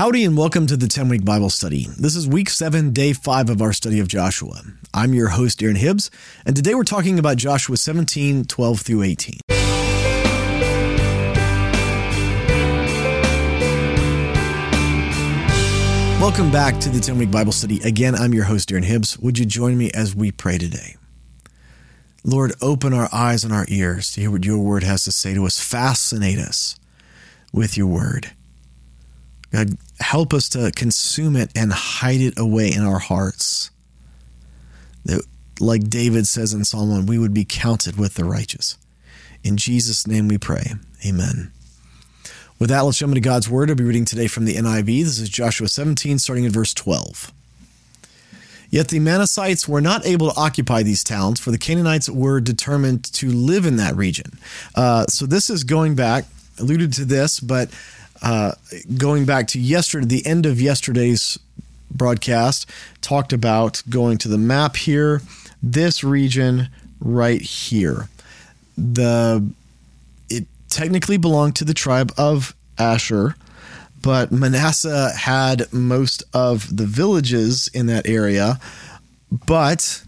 Howdy and welcome to the 10 week Bible study. This is week 7, day 5 of our study of Joshua. I'm your host, Darren Hibbs, and today we're talking about Joshua 17, 12 through 18. Welcome back to the 10 week Bible study. Again, I'm your host, Darren Hibbs. Would you join me as we pray today? Lord, open our eyes and our ears to hear what your word has to say to us. Fascinate us with your word. God, help us to consume it and hide it away in our hearts. That, like David says in Psalm 1, we would be counted with the righteous. In Jesus' name we pray. Amen. With that, let's jump into God's word. I'll be reading today from the NIV. This is Joshua 17, starting in verse 12. Yet the Manassites were not able to occupy these towns, for the Canaanites were determined to live in that region. Uh, so this is going back, alluded to this, but uh, going back to yesterday, the end of yesterday's broadcast, talked about going to the map here, this region right here. The it technically belonged to the tribe of Asher, but Manasseh had most of the villages in that area. But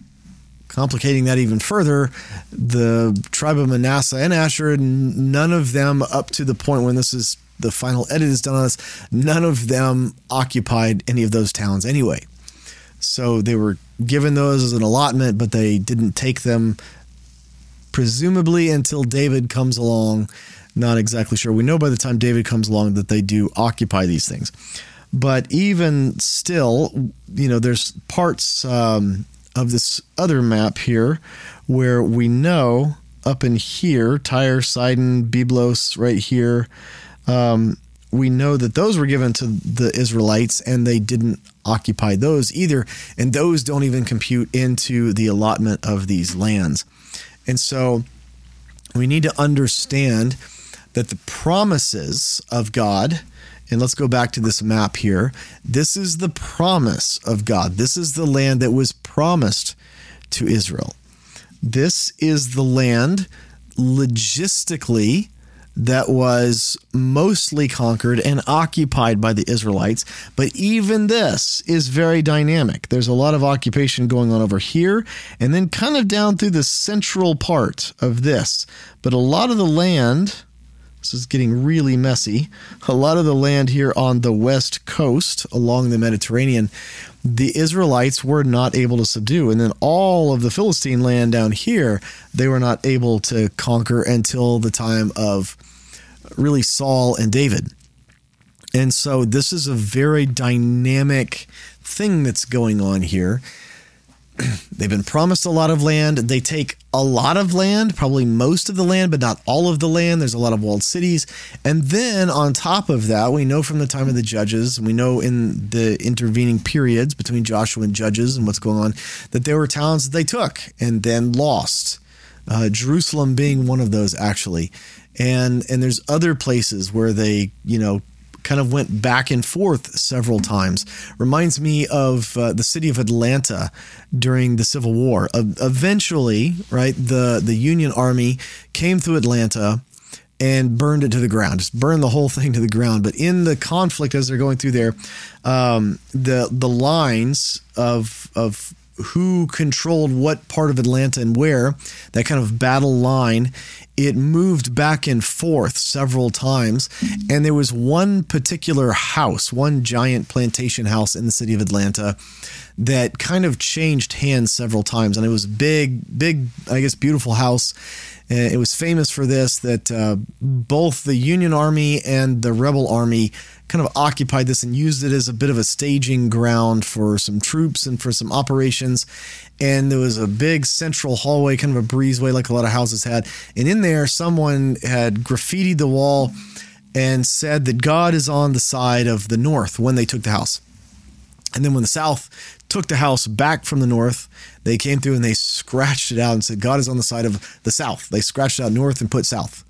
complicating that even further, the tribe of Manasseh and Asher, none of them up to the point when this is the final edit is done on us, none of them occupied any of those towns anyway. So they were given those as an allotment, but they didn't take them, presumably until David comes along not exactly sure. We know by the time David comes along that they do occupy these things. But even still, you know, there's parts um, of this other map here where we know up in here, Tyre, Sidon, Byblos, right here, um, we know that those were given to the Israelites and they didn't occupy those either. And those don't even compute into the allotment of these lands. And so we need to understand that the promises of God, and let's go back to this map here. This is the promise of God. This is the land that was promised to Israel. This is the land logistically that was mostly conquered and occupied by the Israelites. But even this is very dynamic. There's a lot of occupation going on over here and then kind of down through the central part of this. But a lot of the land this is getting really messy. A lot of the land here on the west coast along the Mediterranean, the Israelites were not able to subdue. And then all of the Philistine land down here, they were not able to conquer until the time of really Saul and David. And so this is a very dynamic thing that's going on here. they've been promised a lot of land. They take a lot of land, probably most of the land, but not all of the land. There's a lot of walled cities. And then on top of that, we know from the time of the judges, we know in the intervening periods between Joshua and Judges and what's going on, that there were towns that they took and then lost. Uh, Jerusalem being one of those, actually. And and there's other places where they, you know, kind of went back and forth several times. Reminds me of uh, the city of Atlanta during the Civil War. Uh, eventually, right, the the Union Army came through Atlanta and burned it to the ground, just burned the whole thing to the ground. But in the conflict as they're going through there, um, the the lines of of who controlled what part of Atlanta and where, that kind of battle line, it moved back and forth several times. And there was one particular house, one giant plantation house in the city of Atlanta that kind of changed hands several times. And it was big, big, I guess, beautiful house. And it was famous for this that uh, both the Union Army and the Rebel Army kind of occupied this and used it as a bit of a staging ground for some troops and for some operations. And there was a big central hallway, kind of a breezeway like a lot of houses had. And in there, someone had graffitied the wall and said that God is on the side of the north when they took the house. And then when the South took the house back from the North, they came through and they scratched it out and said, God is on the side of the South. They scratched out North and put South.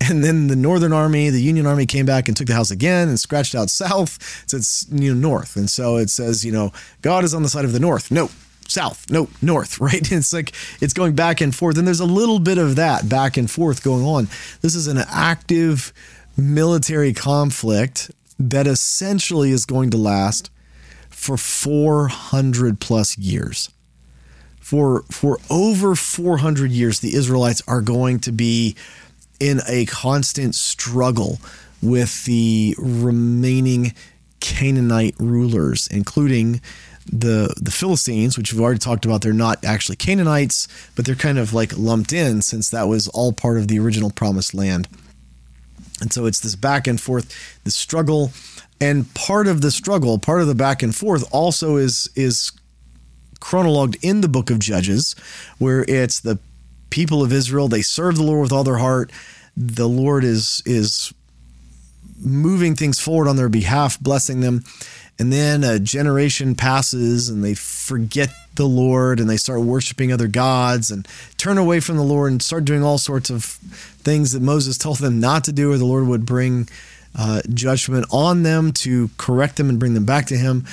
And then the Northern Army, the Union Army came back and took the house again and scratched out South. So it's, you know, North. And so it says, you know, God is on the side of the North. No, South. No, North, right? It's like it's going back and forth. And there's a little bit of that back and forth going on. This is an active military conflict that essentially is going to last for 400 plus years. For, for over 400 years, the Israelites are going to be in a constant struggle with the remaining Canaanite rulers, including the the Philistines, which we've already talked about. They're not actually Canaanites, but they're kind of like lumped in since that was all part of the original promised land. And so it's this back and forth, this struggle, and part of the struggle, part of the back and forth, also is is chronologued in the book of Judges, where it's the people of Israel they serve the Lord with all their heart. The Lord is is moving things forward on their behalf, blessing them. And then a generation passes and they forget the Lord and they start worshiping other gods and turn away from the Lord and start doing all sorts of things that Moses told them not to do, or the Lord would bring uh, judgment on them to correct them and bring them back to Him.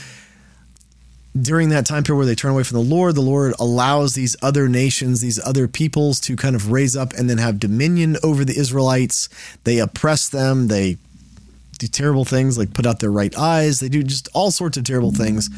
During that time period where they turn away from the Lord, the Lord allows these other nations, these other peoples to kind of raise up and then have dominion over the Israelites. They oppress them, they do terrible things like put out their right eyes. They do just all sorts of terrible things.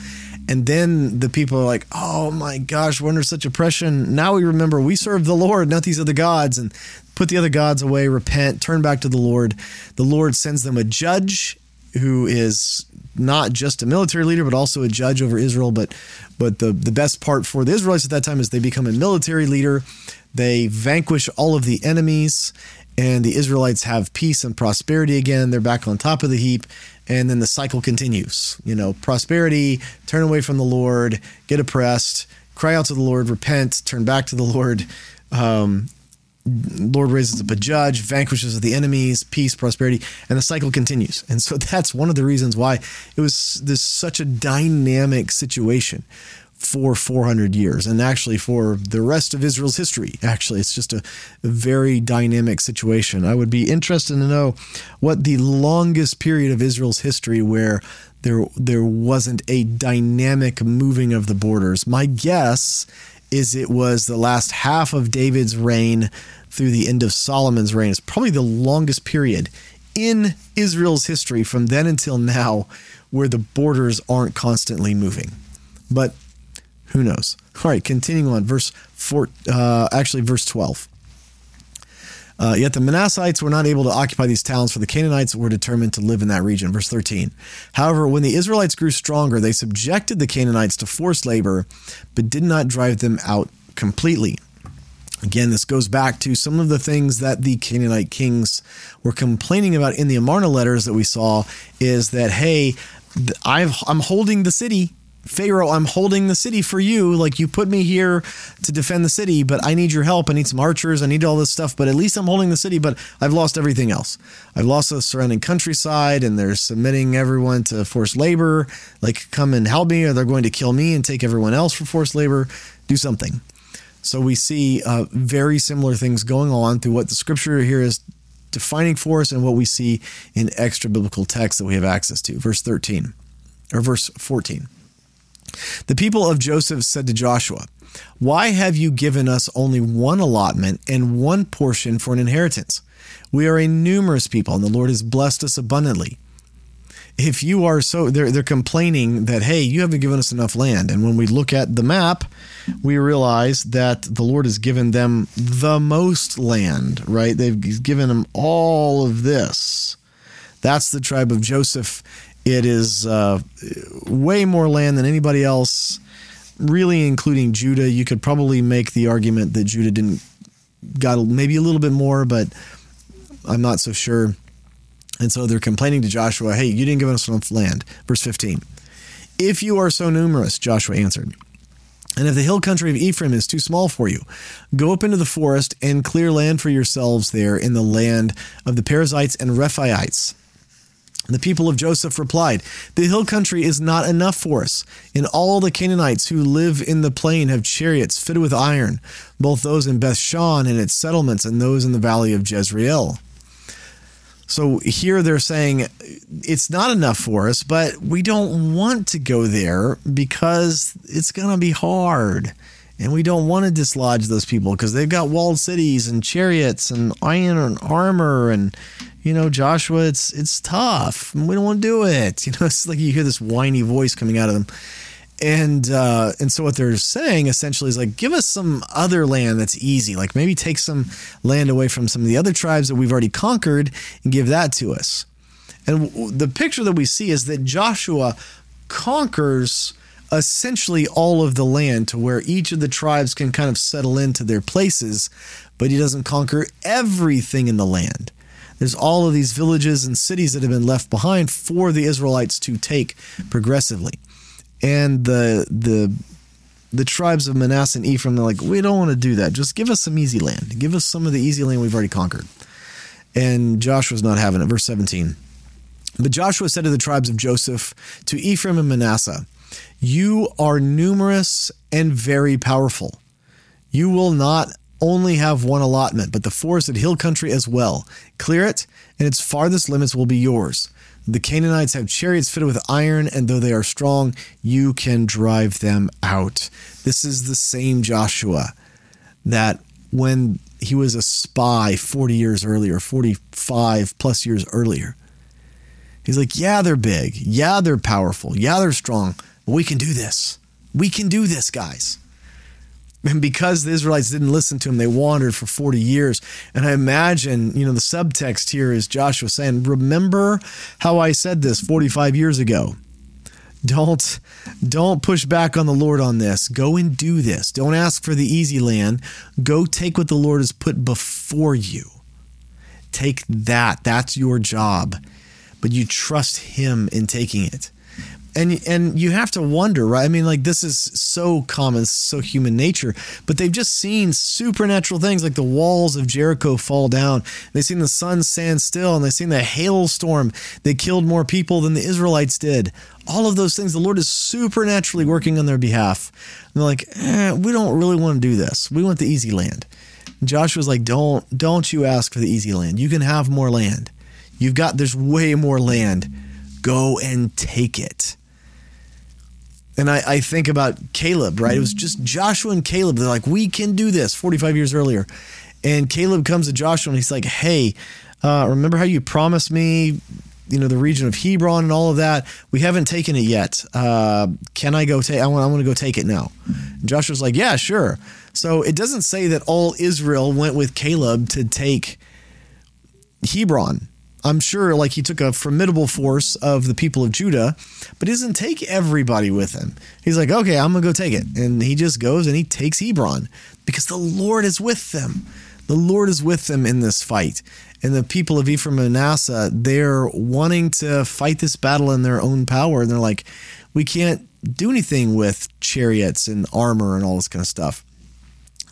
And then the people are like, oh my gosh, we're under such oppression. Now we remember we serve the Lord, not these other gods, and put the other gods away, repent, turn back to the Lord. The Lord sends them a judge who is not just a military leader, but also a judge over Israel. But but the, the best part for the Israelites at that time is they become a military leader. They vanquish all of the enemies and the Israelites have peace and prosperity again. They're back on top of the heap, and then the cycle continues. You know, prosperity, turn away from the Lord, get oppressed, cry out to the Lord, repent, turn back to the Lord. Um, Lord raises up a judge, vanquishes the enemies, peace, prosperity, and the cycle continues. And so that's one of the reasons why it was this such a dynamic situation for 400 years and actually for the rest of Israel's history. Actually, it's just a, very dynamic situation. I would be interested to know what the longest period of Israel's history where there there wasn't a dynamic moving of the borders. My guess is it was the last half of David's reign through the end of Solomon's reign. It's probably the longest period in Israel's history from then until now where the borders aren't constantly moving. But who knows? All right, continuing on, verse four, uh, actually verse twelve. Uh, yet the Manassites were not able to occupy these towns, for the Canaanites were determined to live in that region. Verse 13. However, when the Israelites grew stronger, they subjected the Canaanites to forced labor, but did not drive them out completely. Again, this goes back to some of the things that the Canaanite kings were complaining about in the Amarna letters that we saw is that, hey, I've, I'm holding the city Pharaoh, I'm holding the city for you. Like you put me here to defend the city, but I need your help. I need some archers. I need all this stuff. But at least I'm holding the city, but I've lost everything else. I've lost the surrounding countryside and they're submitting everyone to forced labor. Like, come and help me, or they're going to kill me and take everyone else for forced labor. Do something. So we see uh, very similar things going on through what the scripture here is defining for us and what we see in extra biblical texts that we have access to. Verse 13 or verse 14. The people of Joseph said to Joshua, Why have you given us only one allotment and one portion for an inheritance? We are a numerous people, and the Lord has blessed us abundantly. If you are so, they're, they're complaining that, hey, you haven't given us enough land. And when we look at the map, we realize that the Lord has given them the most land, right? They've given them all of this. That's the tribe of Joseph it is uh, way more land than anybody else, really, including Judah. You could probably make the argument that Judah didn't got maybe a little bit more, but I'm not so sure. And so they're complaining to Joshua, hey, you didn't give us enough land. Verse 15. If you are so numerous, Joshua answered, and if the hill country of Ephraim is too small for you, go up into the forest and clear land for yourselves there in the land of the Perizzites and Rephaites the people of Joseph replied, The hill country is not enough for us. And all the Canaanites who live in the plain have chariots fitted with iron, both those in Bethshan and its settlements, and those in the valley of Jezreel. So here they're saying it's not enough for us, but we don't want to go there because it's going to be hard. And we don't want to dislodge those people because they've got walled cities and chariots and iron and armor and you know, Joshua, it's it's tough. We don't want to do it. You know, it's like you hear this whiny voice coming out of them. And uh, and so what they're saying essentially is like, give us some other land that's easy. Like maybe take some land away from some of the other tribes that we've already conquered and give that to us. And the picture that we see is that Joshua conquers essentially all of the land to where each of the tribes can kind of settle into their places, but he doesn't conquer everything in the land. There's all of these villages and cities that have been left behind for the Israelites to take progressively. And the the the tribes of Manasseh and Ephraim, they're like, we don't want to do that. Just give us some easy land. Give us some of the easy land we've already conquered. And Joshua's not having it. Verse 17. But Joshua said to the tribes of Joseph, to Ephraim and Manasseh, You are numerous and very powerful. You will not only have one allotment, but the forest forested hill country as well. Clear it, and its farthest limits will be yours. The Canaanites have chariots fitted with iron, and though they are strong, you can drive them out. This is the same Joshua that when he was a spy 40 years earlier, 45 plus years earlier, he's like, Yeah, they're big. Yeah, they're powerful. Yeah, they're strong. But we can do this. We can do this, guys. And because the Israelites didn't listen to him, they wandered for 40 years. And I imagine, you know, the subtext here is Joshua saying, Remember how I said this 45 years ago. Don't don't push back on the Lord on this. Go and do this. Don't ask for the easy land. Go take what the Lord has put before you. Take that. That's your job. But you trust him in taking it and and you have to wonder, right? I mean, like this is so common, so human nature. But they've just seen supernatural things, like the walls of Jericho fall down. They've seen the sun stand still, and they've seen the hailstorm that killed more people than the Israelites did. All of those things, the Lord is supernaturally working on their behalf. And they're like, eh, we don't really want to do this. We want the easy land. And Joshua's like, don't don't you ask for the easy land. You can have more land. You've got there's way more land. Go and take it. And I, I, think about Caleb, right? It was just Joshua and Caleb. They're like, we can do this 45 years earlier. And Caleb comes to Joshua and he's like, hey, uh, remember how you promised me, you know, the region of Hebron and all of that? We haven't taken it yet. Uh, can I go take? I want. I want to go take it now. And Joshua's like, yeah, sure. So it doesn't say that all Israel went with Caleb to take Hebron. I'm sure like he took a formidable force of the people of Judah, but he doesn't take everybody with him. He's like, okay, I'm gonna go take it. And he just goes and he takes Hebron because the Lord is with them. The Lord is with them in this fight. And the people of Ephraim and Manasseh, they're wanting to fight this battle in their own power. And they're like, we can't do anything with chariots and armor and all this kind of stuff.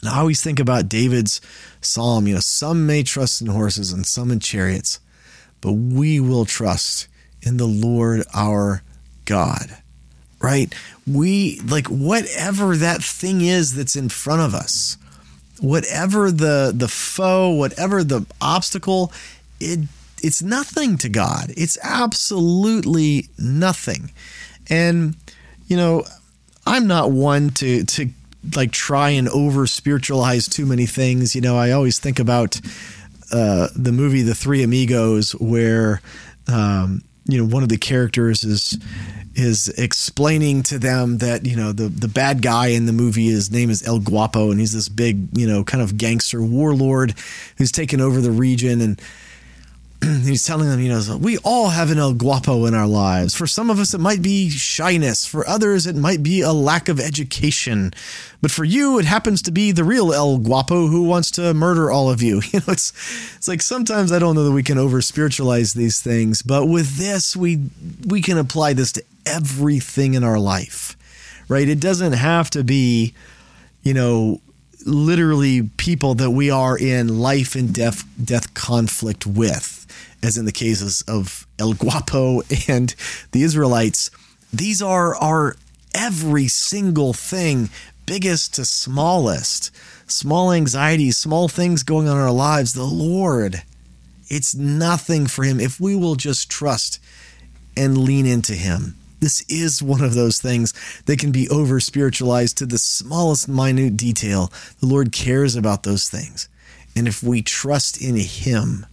And I always think about David's psalm, you know, some may trust in horses and some in chariots but we will trust in the Lord our God. Right? We like whatever that thing is that's in front of us, whatever the the foe, whatever the obstacle, it it's nothing to God. It's absolutely nothing. And you know, I'm not one to to like try and over spiritualize too many things. You know, I always think about uh, the movie The Three Amigos, where um, you know one of the characters is is explaining to them that you know the the bad guy in the movie his name is El Guapo and he's this big you know kind of gangster warlord who's taken over the region. And he's telling them, you know, we all have an El Guapo in our lives. For some of us, it might be shyness. For others, it might be a lack of education. But for you, it happens to be the real El Guapo who wants to murder all of you. You know, it's it's like sometimes I don't know that we can over spiritualize these things, but with this, we we can apply this to everything in our life, right? It doesn't have to be, you know, literally people that we are in life and death death conflict with as in the cases of El Guapo and the Israelites, these are our every single thing, biggest to smallest, small anxieties, small things going on in our lives. The Lord, it's nothing for Him if we will just trust and lean into Him. This is one of those things that can be over spiritualized to the smallest minute detail. The Lord cares about those things. And if we trust in Him,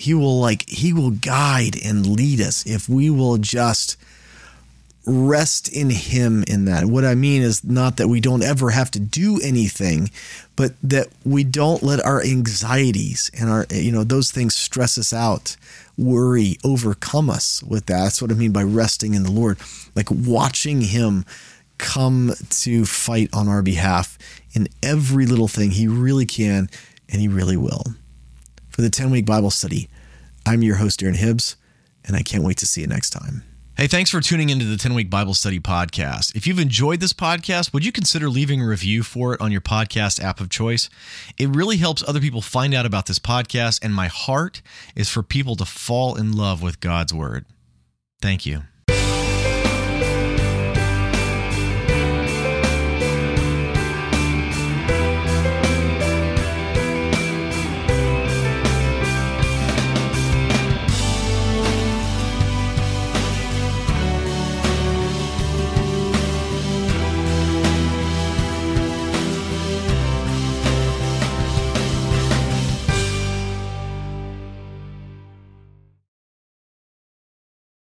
he will like he will guide and lead us if we will just rest in him in that. What I mean is not that we don't ever have to do anything, but that we don't let our anxieties and our you know those things stress us out, worry overcome us with that. That's what I mean by resting in the Lord. Like watching him come to fight on our behalf in every little thing he really can and he really will. For the 10 week Bible study, I'm your host, Darren Hibbs, and I can't wait to see you next time. Hey, thanks for tuning into the 10 Week Bible Study podcast. If you've enjoyed this podcast, would you consider leaving a review for it on your podcast app of choice? It really helps other people find out about this podcast, and my heart is for people to fall in love with God's Word. Thank you.